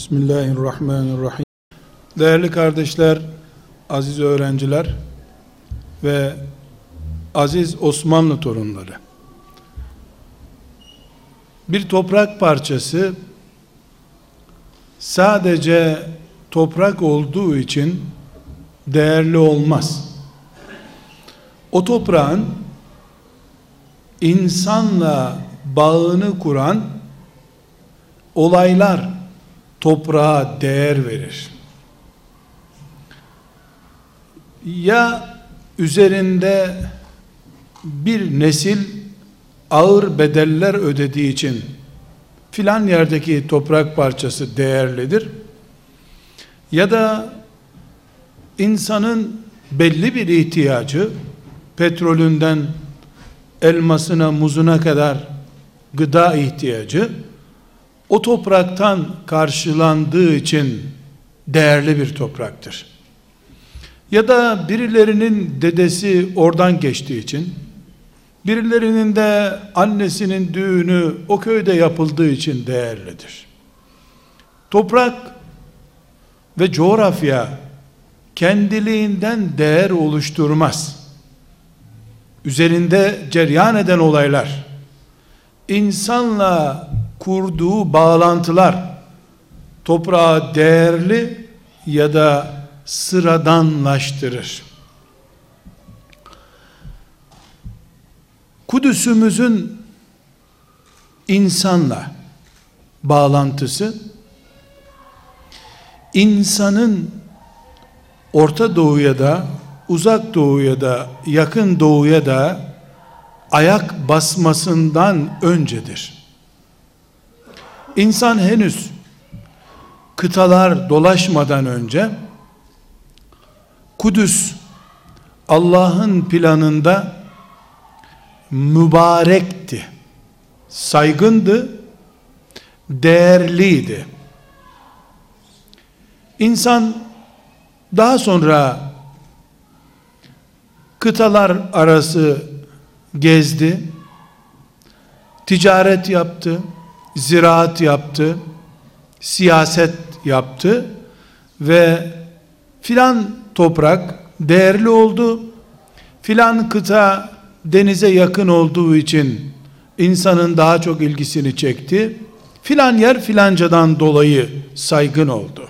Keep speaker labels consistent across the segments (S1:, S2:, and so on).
S1: Bismillahirrahmanirrahim. Değerli kardeşler, aziz öğrenciler ve aziz Osmanlı torunları. Bir toprak parçası sadece toprak olduğu için değerli olmaz. O toprağın insanla bağını kuran olaylar toprağa değer verir. Ya üzerinde bir nesil ağır bedeller ödediği için filan yerdeki toprak parçası değerlidir. Ya da insanın belli bir ihtiyacı petrolünden elmasına muzuna kadar gıda ihtiyacı o topraktan karşılandığı için değerli bir topraktır. Ya da birilerinin dedesi oradan geçtiği için, birilerinin de annesinin düğünü o köyde yapıldığı için değerlidir. Toprak ve coğrafya kendiliğinden değer oluşturmaz. Üzerinde ceryan eden olaylar, insanla kurduğu bağlantılar toprağı değerli ya da sıradanlaştırır. Kudüs'ümüzün insanla bağlantısı insanın Orta Doğu'ya da Uzak Doğu'ya da Yakın Doğu'ya da ayak basmasından öncedir. İnsan henüz kıtalar dolaşmadan önce Kudüs Allah'ın planında mübarekti. Saygındı, değerliydi. İnsan daha sonra kıtalar arası gezdi, ticaret yaptı, ziraat yaptı, siyaset yaptı ve filan toprak değerli oldu. Filan kıta denize yakın olduğu için insanın daha çok ilgisini çekti. Filan yer filancadan dolayı saygın oldu.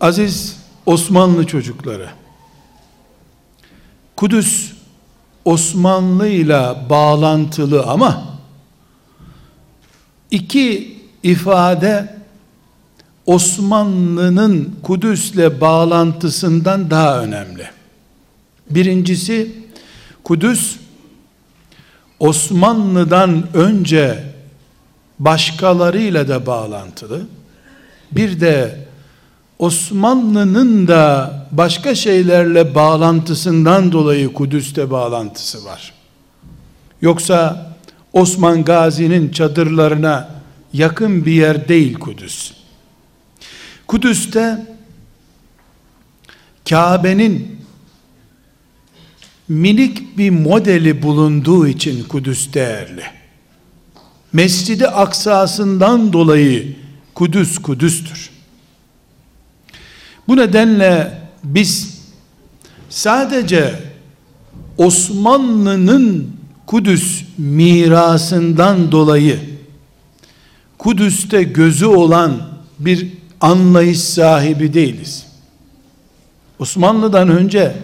S1: Aziz Osmanlı çocukları, Kudüs Osmanlı ile bağlantılı ama iki ifade Osmanlı'nın Kudüs'le bağlantısından daha önemli. Birincisi Kudüs Osmanlı'dan önce başkalarıyla da bağlantılı. Bir de Osmanlı'nın da başka şeylerle bağlantısından dolayı Kudüs'te bağlantısı var. Yoksa Osman Gazi'nin çadırlarına yakın bir yer değil Kudüs. Kudüs'te Kabe'nin minik bir modeli bulunduğu için Kudüs değerli. Mescidi Aksa'sından dolayı Kudüs Kudüs'tür. Bu nedenle biz sadece Osmanlı'nın Kudüs mirasından dolayı Kudüs'te gözü olan bir anlayış sahibi değiliz. Osmanlı'dan önce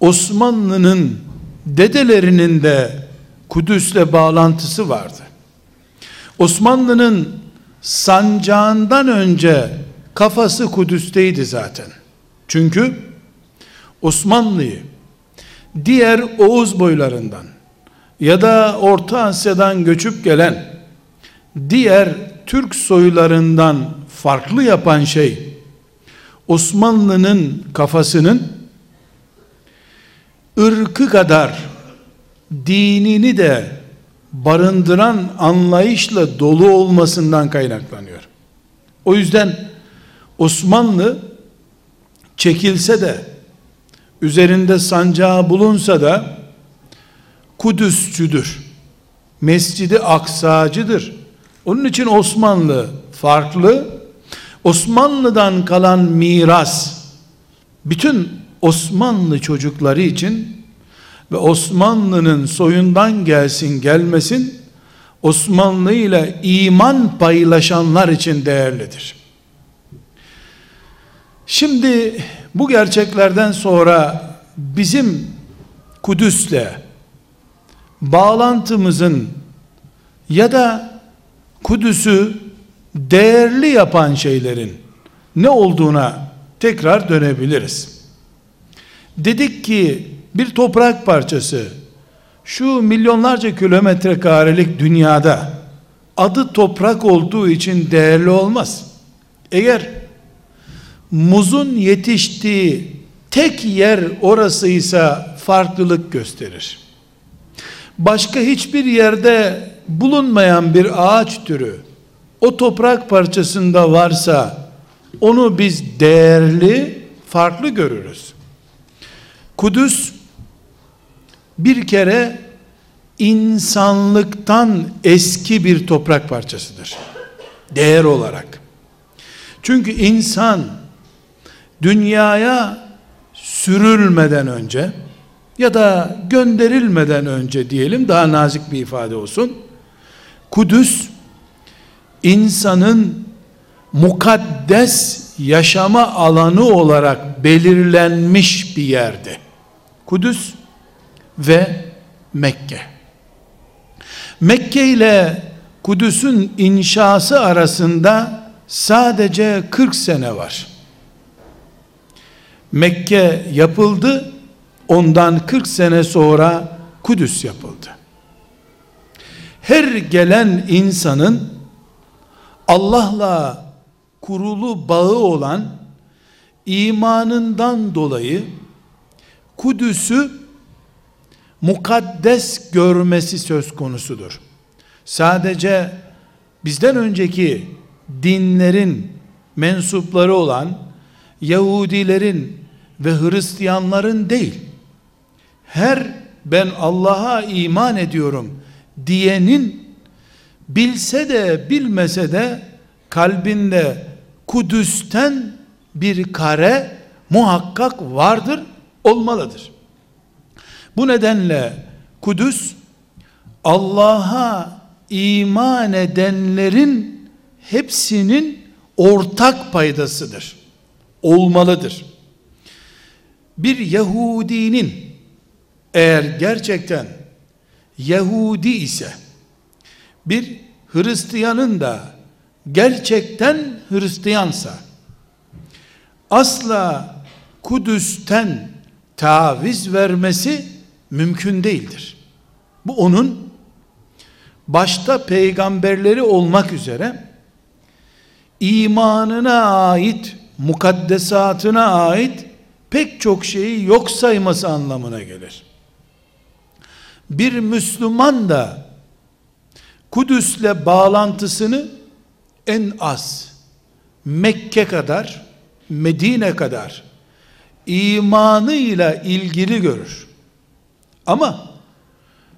S1: Osmanlı'nın dedelerinin de Kudüs'le bağlantısı vardı. Osmanlı'nın sancağından önce kafası Kudüs'teydi zaten. Çünkü Osmanlı'yı diğer Oğuz boylarından ya da Orta Asya'dan göçüp gelen diğer Türk soylarından farklı yapan şey Osmanlı'nın kafasının ırkı kadar dinini de barındıran anlayışla dolu olmasından kaynaklanıyor. O yüzden Osmanlı çekilse de üzerinde sancağı bulunsa da Kudüsçüdür. Mescidi Aksacıdır. Onun için Osmanlı farklı. Osmanlı'dan kalan miras bütün Osmanlı çocukları için ve Osmanlı'nın soyundan gelsin gelmesin Osmanlı ile iman paylaşanlar için değerlidir. Şimdi bu gerçeklerden sonra bizim Kudüs'le bağlantımızın ya da Kudüs'ü değerli yapan şeylerin ne olduğuna tekrar dönebiliriz. Dedik ki bir toprak parçası şu milyonlarca kilometre karelik dünyada adı toprak olduğu için değerli olmaz. Eğer muzun yetiştiği tek yer orasıysa farklılık gösterir. Başka hiçbir yerde bulunmayan bir ağaç türü o toprak parçasında varsa onu biz değerli, farklı görürüz. Kudüs bir kere insanlıktan eski bir toprak parçasıdır. Değer olarak. Çünkü insan dünyaya sürülmeden önce ya da gönderilmeden önce diyelim daha nazik bir ifade olsun. Kudüs insanın mukaddes yaşama alanı olarak belirlenmiş bir yerde. Kudüs ve Mekke. Mekke ile Kudüs'ün inşası arasında sadece 40 sene var. Mekke yapıldı, ondan 40 sene sonra Kudüs yapıldı. Her gelen insanın Allah'la kurulu bağı olan imanından dolayı Kudüs'ü mukaddes görmesi söz konusudur. Sadece bizden önceki dinlerin mensupları olan Yahudilerin ve Hristiyanların değil, her ben Allah'a iman ediyorum diyenin bilse de bilmese de kalbinde Kudüs'ten bir kare muhakkak vardır, olmalıdır. Bu nedenle Kudüs Allah'a iman edenlerin hepsinin ortak paydasıdır. Olmalıdır. Bir Yahudinin eğer gerçekten Yahudi ise bir Hristiyanın da gerçekten Hristiyansa asla Kudüs'ten taviz vermesi mümkün değildir. Bu onun başta peygamberleri olmak üzere imanına ait, mukaddesatına ait pek çok şeyi yok sayması anlamına gelir. Bir Müslüman da Kudüs'le bağlantısını en az Mekke kadar, Medine kadar imanıyla ilgili görür. Ama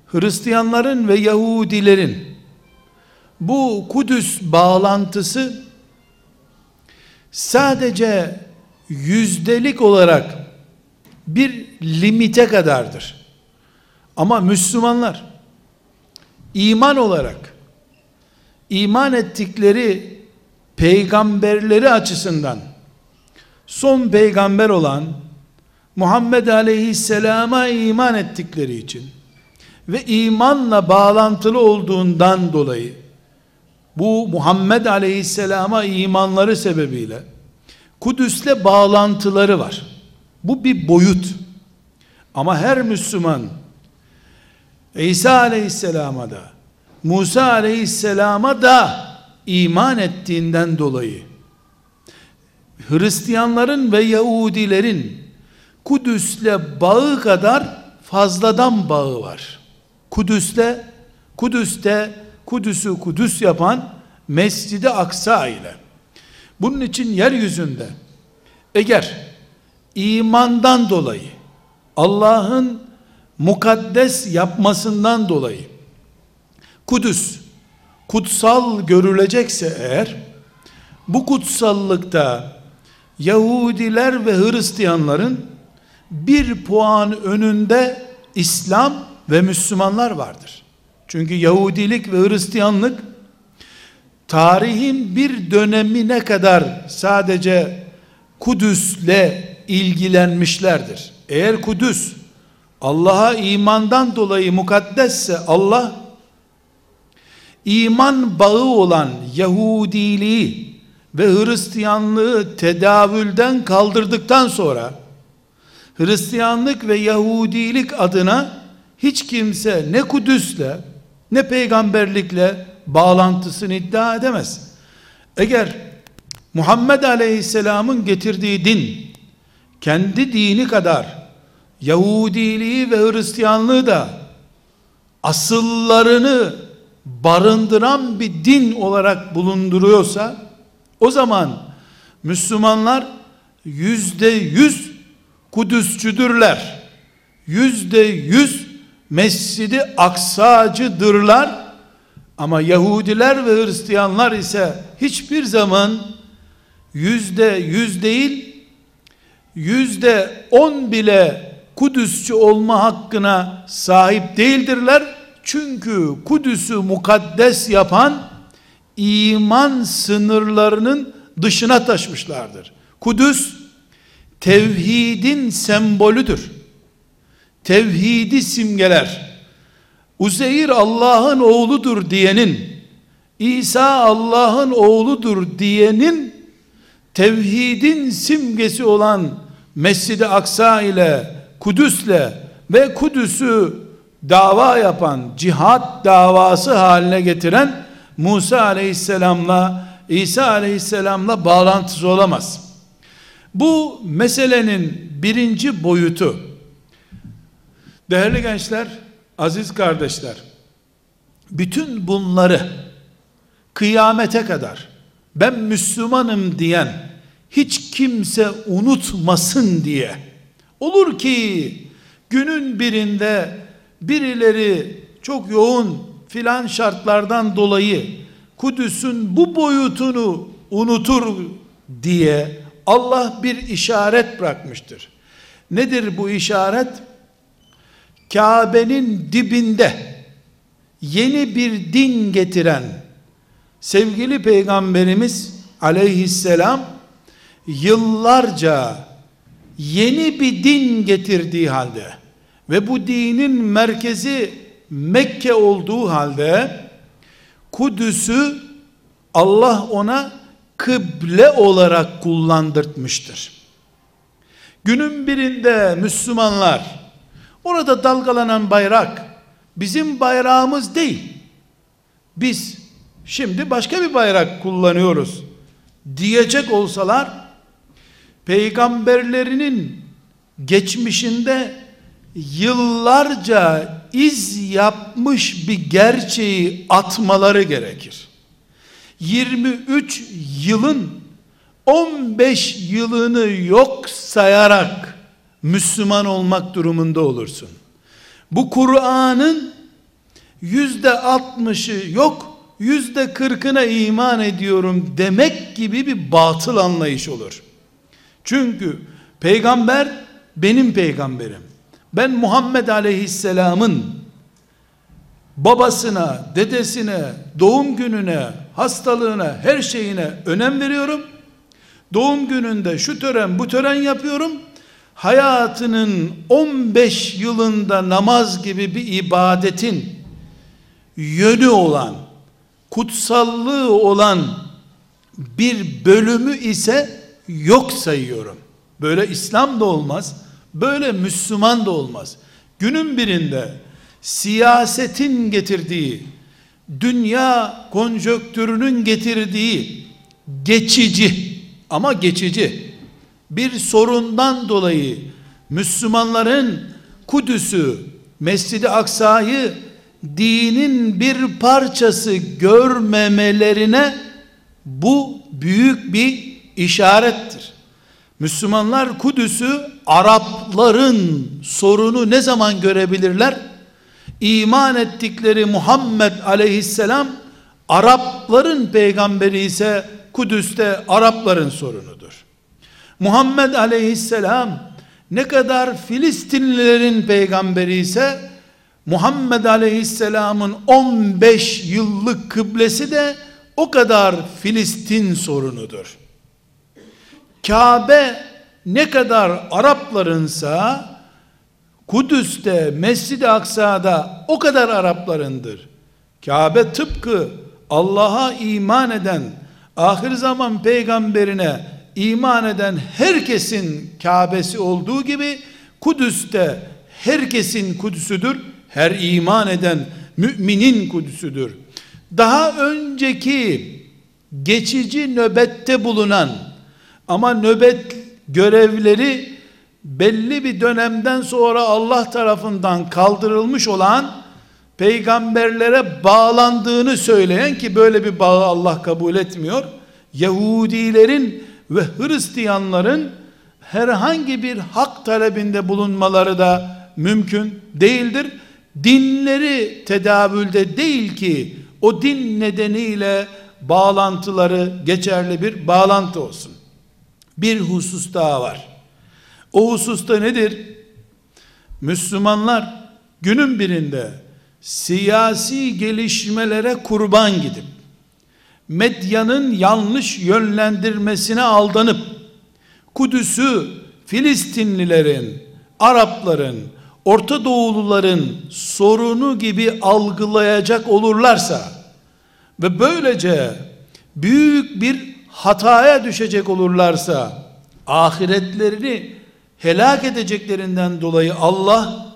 S1: Hristiyanların ve Yahudilerin bu Kudüs bağlantısı sadece yüzdelik olarak bir limite kadardır. Ama Müslümanlar iman olarak iman ettikleri peygamberleri açısından son peygamber olan Muhammed Aleyhisselam'a iman ettikleri için ve imanla bağlantılı olduğundan dolayı bu Muhammed Aleyhisselam'a imanları sebebiyle Kudüs'le bağlantıları var. Bu bir boyut. Ama her Müslüman İsa Aleyhisselam'a da Musa Aleyhisselam'a da iman ettiğinden dolayı Hristiyanların ve Yahudilerin Kudüs'le bağı kadar fazladan bağı var. Kudüs'le Kudüs'te Kudüs'ü Kudüs yapan Mescid-i Aksa ile. Bunun için yeryüzünde eğer imandan dolayı Allah'ın mukaddes yapmasından dolayı Kudüs kutsal görülecekse eğer bu kutsallıkta Yahudiler ve Hristiyanların bir puan önünde İslam ve Müslümanlar vardır. Çünkü Yahudilik ve Hristiyanlık tarihin bir dönemine kadar sadece Kudüs'le ilgilenmişlerdir. Eğer Kudüs Allah'a imandan dolayı mukaddesse Allah iman bağı olan Yahudiliği ve Hristiyanlığı tedavülden kaldırdıktan sonra Hristiyanlık ve Yahudilik adına hiç kimse ne Kudüs'le ne peygamberlikle bağlantısını iddia edemez. Eğer Muhammed Aleyhisselam'ın getirdiği din kendi dini kadar Yahudiliği ve Hristiyanlığı da asıllarını barındıran bir din olarak bulunduruyorsa o zaman Müslümanlar yüzde yüz Kudüsçüdürler. Yüzde yüz Mescidi Aksacıdırlar. Ama Yahudiler ve Hristiyanlar ise hiçbir zaman yüzde yüz değil, yüzde on bile Kudüsçü olma hakkına sahip değildirler. Çünkü Kudüs'ü mukaddes yapan iman sınırlarının dışına taşmışlardır. Kudüs tevhidin sembolüdür. Tevhidi simgeler. Uzeyr Allah'ın oğludur diyenin, İsa Allah'ın oğludur diyenin tevhidin simgesi olan Mescid-i Aksa ile Kudüs'le ve Kudüs'ü dava yapan, cihat davası haline getiren Musa aleyhisselamla İsa aleyhisselamla bağlantısı olamaz. Bu meselenin birinci boyutu değerli gençler, aziz kardeşler bütün bunları kıyamete kadar ben Müslümanım diyen hiç kimse unutmasın diye olur ki günün birinde birileri çok yoğun filan şartlardan dolayı Kudüs'ün bu boyutunu unutur diye Allah bir işaret bırakmıştır. Nedir bu işaret? Kabe'nin dibinde yeni bir din getiren sevgili peygamberimiz aleyhisselam yıllarca yeni bir din getirdiği halde ve bu dinin merkezi Mekke olduğu halde Kudüs'ü Allah ona kıble olarak kullandırtmıştır. Günün birinde Müslümanlar orada dalgalanan bayrak bizim bayrağımız değil. Biz şimdi başka bir bayrak kullanıyoruz diyecek olsalar peygamberlerinin geçmişinde yıllarca iz yapmış bir gerçeği atmaları gerekir. 23 yılın 15 yılını yok sayarak Müslüman olmak durumunda olursun. Bu Kur'an'ın yüzde altmışı yok, yüzde kırkına iman ediyorum demek gibi bir batıl anlayış olur. Çünkü peygamber benim peygamberim. Ben Muhammed Aleyhisselam'ın babasına, dedesine, doğum gününe, hastalığına, her şeyine önem veriyorum. Doğum gününde şu tören, bu tören yapıyorum. Hayatının 15 yılında namaz gibi bir ibadetin yönü olan, kutsallığı olan bir bölümü ise yok sayıyorum. Böyle İslam da olmaz, böyle Müslüman da olmaz. Günün birinde siyasetin getirdiği, dünya konjöktürünün getirdiği geçici ama geçici bir sorundan dolayı Müslümanların Kudüs'ü, Mescid-i Aksa'yı dinin bir parçası görmemelerine bu büyük bir işarettir. Müslümanlar Kudüs'ü Arapların sorunu ne zaman görebilirler? İman ettikleri Muhammed aleyhisselam Arapların peygamberi ise Kudüs'te Arapların sorunudur. Muhammed aleyhisselam ne kadar Filistinlilerin peygamberi ise Muhammed aleyhisselamın 15 yıllık kıblesi de o kadar Filistin sorunudur. Kabe ne kadar Araplarınsa Kudüs'te, Mescid-i Aksa'da o kadar Araplarındır. Kabe tıpkı Allah'a iman eden, ahir zaman peygamberine iman eden herkesin Kabe'si olduğu gibi Kudüs'te herkesin Kudüs'üdür. Her iman eden müminin Kudüs'üdür. Daha önceki geçici nöbette bulunan ama nöbet görevleri belli bir dönemden sonra Allah tarafından kaldırılmış olan peygamberlere bağlandığını söyleyen ki böyle bir bağı Allah kabul etmiyor. Yahudilerin ve Hristiyanların herhangi bir hak talebinde bulunmaları da mümkün değildir. Dinleri tedavülde değil ki o din nedeniyle bağlantıları geçerli bir bağlantı olsun. Bir husus daha var. O hususta nedir? Müslümanlar günün birinde siyasi gelişmelere kurban gidip medyanın yanlış yönlendirmesine aldanıp Kudüs'ü Filistinlilerin, Arapların, Orta Doğuluların sorunu gibi algılayacak olurlarsa ve böylece büyük bir hataya düşecek olurlarsa ahiretlerini helak edeceklerinden dolayı Allah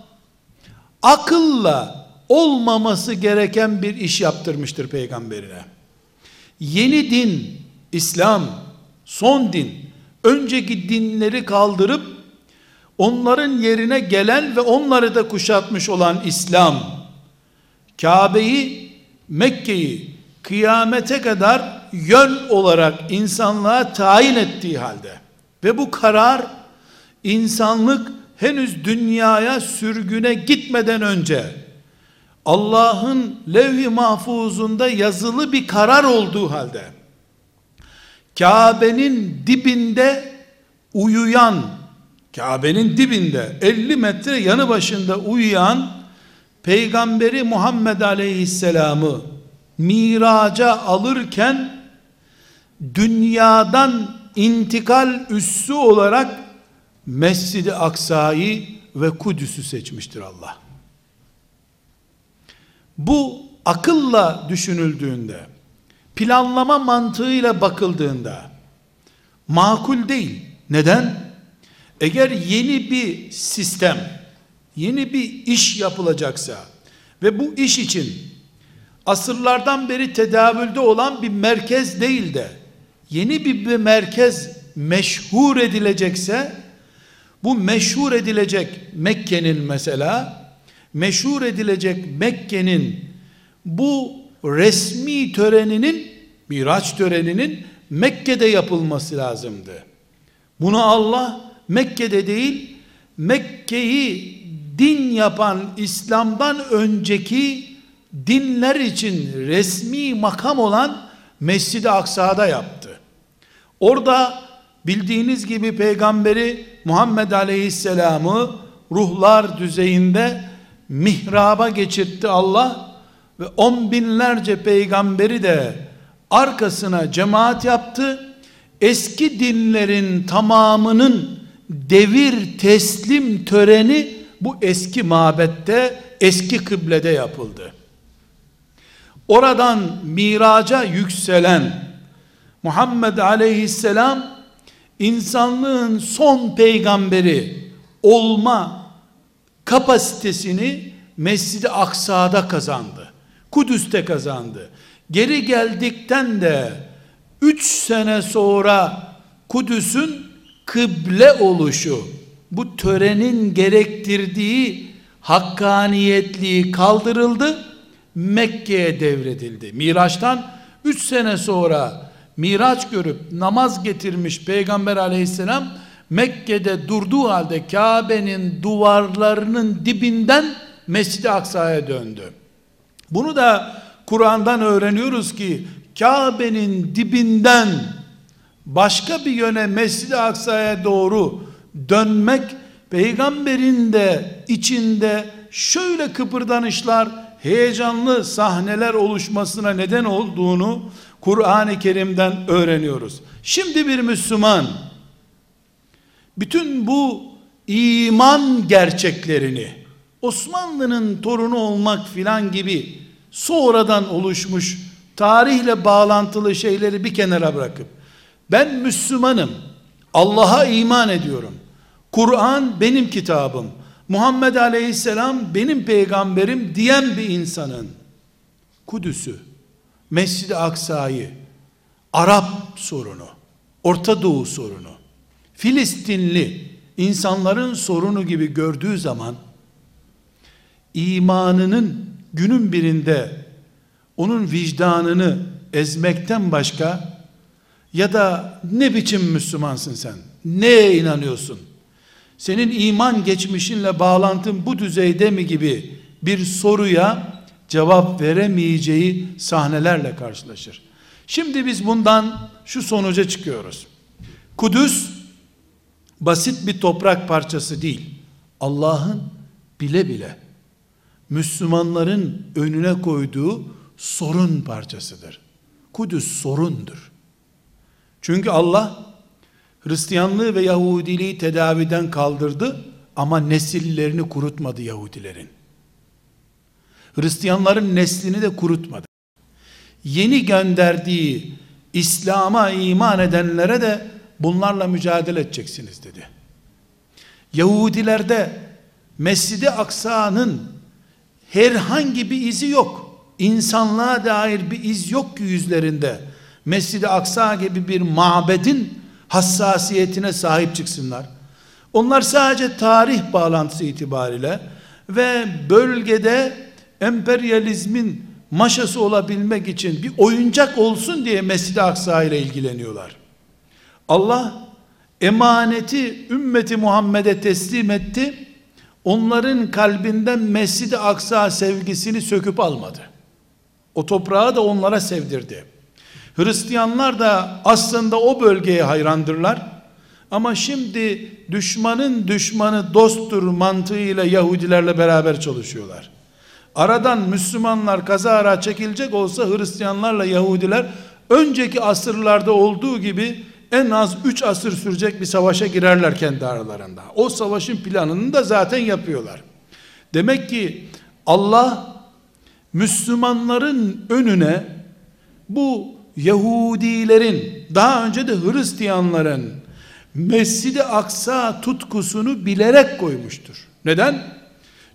S1: akılla olmaması gereken bir iş yaptırmıştır peygamberine. Yeni din, İslam, son din, önceki dinleri kaldırıp onların yerine gelen ve onları da kuşatmış olan İslam, Kabe'yi, Mekke'yi kıyamete kadar yön olarak insanlığa tayin ettiği halde ve bu karar insanlık henüz dünyaya sürgüne gitmeden önce Allah'ın levh-i mahfuzunda yazılı bir karar olduğu halde Kabe'nin dibinde uyuyan Kabe'nin dibinde 50 metre yanı başında uyuyan Peygamberi Muhammed Aleyhisselam'ı miraca alırken dünyadan intikal üssü olarak Mescid-i Aksa'yı ve Kudüs'ü seçmiştir Allah. Bu akılla düşünüldüğünde, planlama mantığıyla bakıldığında makul değil. Neden? Eğer yeni bir sistem, yeni bir iş yapılacaksa ve bu iş için asırlardan beri tedavülde olan bir merkez değil de yeni bir merkez meşhur edilecekse bu meşhur edilecek Mekke'nin mesela meşhur edilecek Mekke'nin bu resmi töreninin Miraç töreninin Mekke'de yapılması lazımdı. Bunu Allah Mekke'de değil Mekke'yi din yapan İslam'dan önceki dinler için resmi makam olan Mescid-i Aksa'da yaptı. Orada bildiğiniz gibi peygamberi Muhammed Aleyhisselam'ı ruhlar düzeyinde mihraba geçirtti Allah ve on binlerce peygamberi de arkasına cemaat yaptı. Eski dinlerin tamamının devir teslim töreni bu eski mabette, eski kıblede yapıldı. Oradan miraca yükselen Muhammed aleyhisselam insanlığın son peygamberi olma kapasitesini Mescid-i Aksa'da kazandı. Kudüs'te kazandı. Geri geldikten de 3 sene sonra Kudüs'ün kıble oluşu bu törenin gerektirdiği hakkaniyetliği kaldırıldı. Mekke'ye devredildi. Miraç'tan 3 sene sonra Miraç görüp namaz getirmiş Peygamber aleyhisselam Mekke'de durduğu halde Kabe'nin duvarlarının dibinden Mescid-i Aksa'ya döndü. Bunu da Kur'an'dan öğreniyoruz ki Kabe'nin dibinden başka bir yöne Mescid-i Aksa'ya doğru dönmek peygamberin de içinde şöyle kıpırdanışlar, heyecanlı sahneler oluşmasına neden olduğunu Kur'an-ı Kerim'den öğreniyoruz. Şimdi bir Müslüman bütün bu iman gerçeklerini Osmanlı'nın torunu olmak filan gibi sonradan oluşmuş tarihle bağlantılı şeyleri bir kenara bırakıp ben Müslümanım Allah'a iman ediyorum. Kur'an benim kitabım. Muhammed Aleyhisselam benim peygamberim diyen bir insanın Kudüs'ü Mescid-i Aksa'yı Arap sorunu Orta Doğu sorunu Filistinli insanların sorunu gibi gördüğü zaman imanının günün birinde onun vicdanını ezmekten başka ya da ne biçim Müslümansın sen? Neye inanıyorsun? Senin iman geçmişinle bağlantın bu düzeyde mi gibi bir soruya cevap veremeyeceği sahnelerle karşılaşır. Şimdi biz bundan şu sonuca çıkıyoruz. Kudüs basit bir toprak parçası değil. Allah'ın bile bile Müslümanların önüne koyduğu sorun parçasıdır. Kudüs sorundur. Çünkü Allah Hristiyanlığı ve Yahudiliği tedaviden kaldırdı ama nesillerini kurutmadı Yahudilerin. Hristiyanların neslini de kurutmadı. Yeni gönderdiği İslam'a iman edenlere de bunlarla mücadele edeceksiniz dedi. Yahudilerde Mescid-i Aksa'nın herhangi bir izi yok. İnsanlığa dair bir iz yok ki yüzlerinde. Mescid-i Aksa gibi bir mabedin hassasiyetine sahip çıksınlar. Onlar sadece tarih bağlantısı itibariyle ve bölgede emperyalizmin maşası olabilmek için bir oyuncak olsun diye Mescid-i Aksa ile ilgileniyorlar. Allah emaneti ümmeti Muhammed'e teslim etti. Onların kalbinden Mescid-i Aksa sevgisini söküp almadı. O toprağı da onlara sevdirdi. Hristiyanlar da aslında o bölgeye hayrandırlar. Ama şimdi düşmanın düşmanı dosttur mantığıyla Yahudilerle beraber çalışıyorlar. Aradan Müslümanlar kazara çekilecek olsa Hristiyanlarla Yahudiler önceki asırlarda olduğu gibi en az 3 asır sürecek bir savaşa girerler kendi aralarında. O savaşın planını da zaten yapıyorlar. Demek ki Allah Müslümanların önüne bu Yahudilerin daha önce de Hristiyanların Mescid-i Aksa tutkusunu bilerek koymuştur. Neden?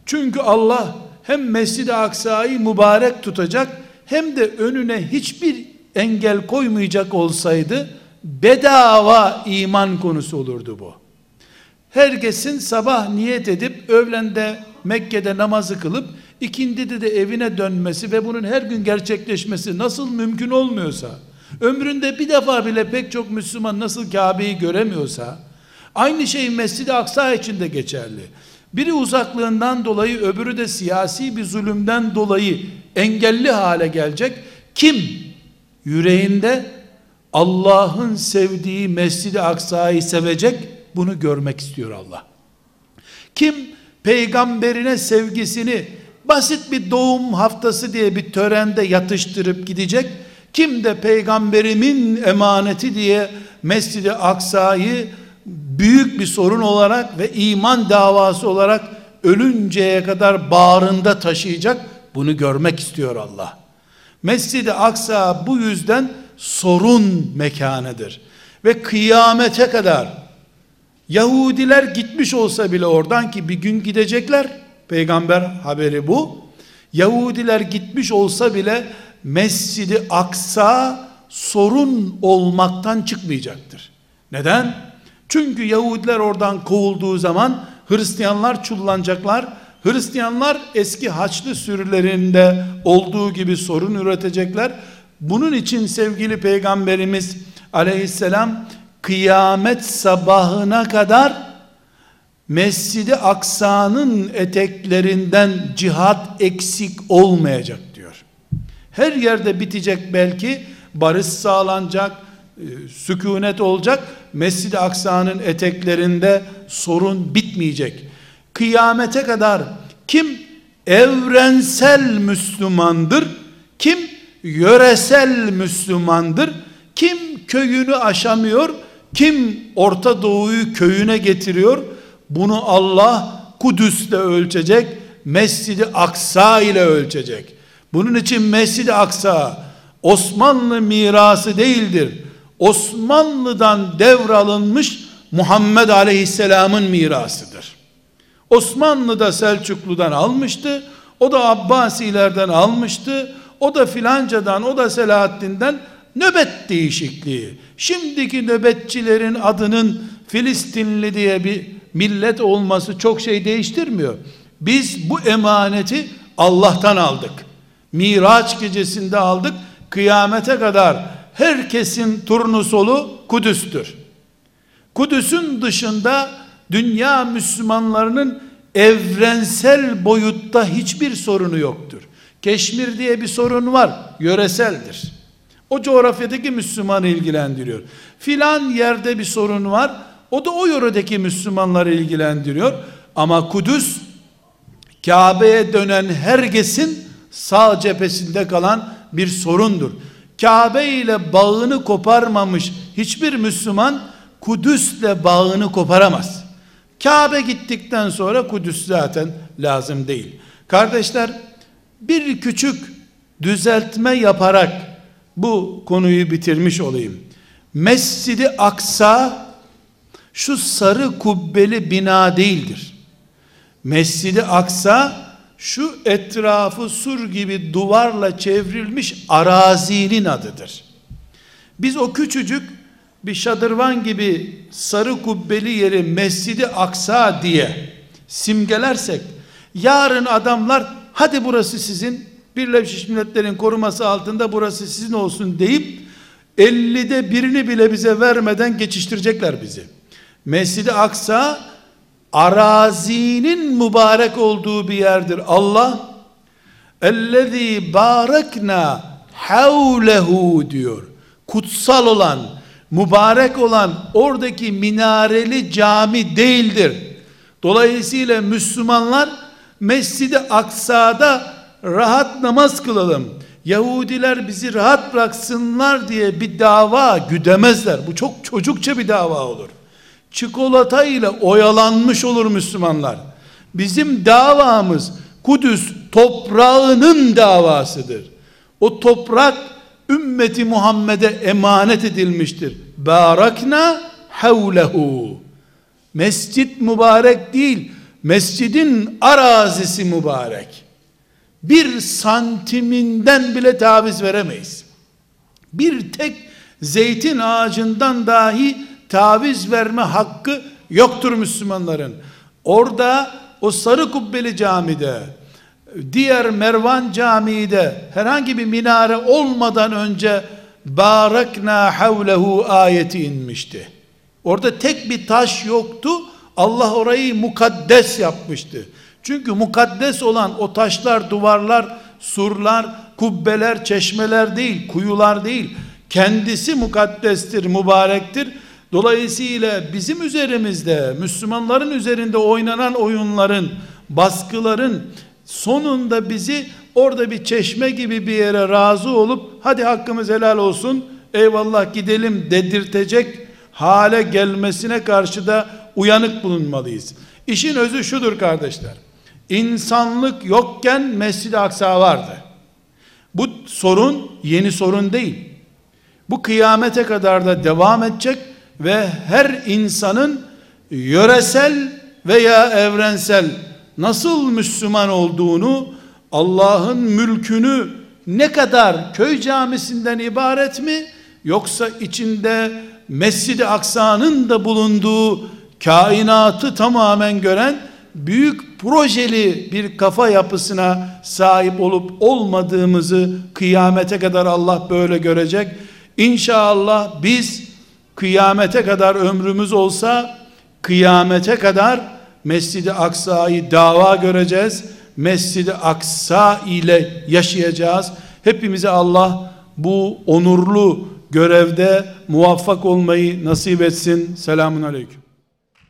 S1: Çünkü Allah hem Mescid-i Aksa'yı mübarek tutacak hem de önüne hiçbir engel koymayacak olsaydı bedava iman konusu olurdu bu. Herkesin sabah niyet edip öğlende Mekke'de namazı kılıp ikindide de evine dönmesi ve bunun her gün gerçekleşmesi nasıl mümkün olmuyorsa, ömründe bir defa bile pek çok Müslüman nasıl Kabe'yi göremiyorsa, aynı şey Mescid-i Aksa için de geçerli. Biri uzaklığından dolayı öbürü de siyasi bir zulümden dolayı engelli hale gelecek. Kim yüreğinde Allah'ın sevdiği Mescid-i Aksa'yı sevecek bunu görmek istiyor Allah. Kim peygamberine sevgisini basit bir doğum haftası diye bir törende yatıştırıp gidecek. Kim de peygamberimin emaneti diye Mescid-i Aksa'yı büyük bir sorun olarak ve iman davası olarak ölünceye kadar bağrında taşıyacak. Bunu görmek istiyor Allah. Mescid-i Aksa bu yüzden sorun mekanıdır. Ve kıyamete kadar Yahudiler gitmiş olsa bile oradan ki bir gün gidecekler. Peygamber haberi bu. Yahudiler gitmiş olsa bile Mescidi Aksa sorun olmaktan çıkmayacaktır. Neden? Çünkü Yahudiler oradan kovulduğu zaman Hristiyanlar çullanacaklar. Hristiyanlar eski Haçlı sürülerinde olduğu gibi sorun üretecekler. Bunun için sevgili peygamberimiz aleyhisselam kıyamet sabahına kadar Mescidi Aksa'nın eteklerinden cihat eksik olmayacak diyor. Her yerde bitecek belki, barış sağlanacak, e, sükunet olacak. Mescid-i Aksa'nın eteklerinde sorun bitmeyecek. Kıyamete kadar kim evrensel Müslümandır, kim yöresel Müslümandır, kim köyünü aşamıyor, kim Orta Doğu'yu köyüne getiriyor, bunu Allah Kudüs'le ölçecek, Mescid-i Aksa ile ölçecek. Bunun için Mescid-i Aksa Osmanlı mirası değildir. Osmanlı'dan devralınmış Muhammed Aleyhisselam'ın mirasıdır. Osmanlı da Selçuklu'dan almıştı. O da Abbasilerden almıştı. O da filancadan, o da Selahaddin'den nöbet değişikliği. Şimdiki nöbetçilerin adının Filistinli diye bir millet olması çok şey değiştirmiyor. Biz bu emaneti Allah'tan aldık. Miraç gecesinde aldık. Kıyamete kadar herkesin turnusolu Kudüs'tür. Kudüs'ün dışında dünya Müslümanlarının evrensel boyutta hiçbir sorunu yoktur. Keşmir diye bir sorun var, yöreseldir. O coğrafyadaki Müslümanı ilgilendiriyor. Filan yerde bir sorun var, o da o yöredeki Müslümanları ilgilendiriyor. Ama Kudüs, Kabe'ye dönen herkesin sağ cephesinde kalan bir sorundur. Kabe ile bağını koparmamış hiçbir Müslüman Kudüs'le bağını koparamaz. Kabe gittikten sonra Kudüs zaten lazım değil. Kardeşler bir küçük düzeltme yaparak bu konuyu bitirmiş olayım. Mescidi Aksa şu sarı kubbeli bina değildir. Mescidi Aksa şu etrafı sur gibi duvarla çevrilmiş arazinin adıdır. Biz o küçücük bir şadırvan gibi sarı kubbeli yeri Mescidi Aksa diye simgelersek yarın adamlar hadi burası sizin Birleşmiş Milletler'in koruması altında burası sizin olsun deyip 50'de birini bile bize vermeden geçiştirecekler bizi. Mescid-i Aksa arazinin mübarek olduğu bir yerdir. Allah ellezî barakna havlehu diyor. Kutsal olan, mübarek olan oradaki minareli cami değildir. Dolayısıyla Müslümanlar Mescid-i Aksa'da rahat namaz kılalım. Yahudiler bizi rahat bıraksınlar diye bir dava güdemezler. Bu çok çocukça bir dava olur. Çikolata ile oyalanmış olur Müslümanlar. Bizim davamız Kudüs toprağının davasıdır. O toprak ümmeti Muhammed'e emanet edilmiştir. Barakna havlehu. Mescit mübarek değil, mescidin arazisi mübarek. Bir santiminden bile taviz veremeyiz. Bir tek zeytin ağacından dahi taviz verme hakkı yoktur Müslümanların. Orada o sarı kubbeli camide, diğer Mervan Camii'de herhangi bir minare olmadan önce barakna havlehu ayeti inmişti. Orada tek bir taş yoktu. Allah orayı mukaddes yapmıştı. Çünkü mukaddes olan o taşlar, duvarlar, surlar, kubbeler, çeşmeler değil, kuyular değil. Kendisi mukaddestir, mübarektir. Dolayısıyla bizim üzerimizde, Müslümanların üzerinde oynanan oyunların, baskıların sonunda bizi orada bir çeşme gibi bir yere razı olup hadi hakkımız helal olsun eyvallah gidelim dedirtecek hale gelmesine karşı da uyanık bulunmalıyız. İşin özü şudur kardeşler. İnsanlık yokken Mescid-i Aksa vardı. Bu sorun yeni sorun değil. Bu kıyamete kadar da devam edecek ve her insanın yöresel veya evrensel nasıl Müslüman olduğunu Allah'ın mülkünü ne kadar köy camisinden ibaret mi yoksa içinde Mescid-i Aksa'nın da bulunduğu kainatı tamamen gören büyük projeli bir kafa yapısına sahip olup olmadığımızı kıyamete kadar Allah böyle görecek. İnşallah biz kıyamete kadar ömrümüz olsa kıyamete kadar Mescid-i Aksa'yı dava göreceğiz. Mescid-i Aksa ile yaşayacağız. Hepimize Allah bu onurlu görevde muvaffak olmayı nasip etsin. Selamun Aleyküm.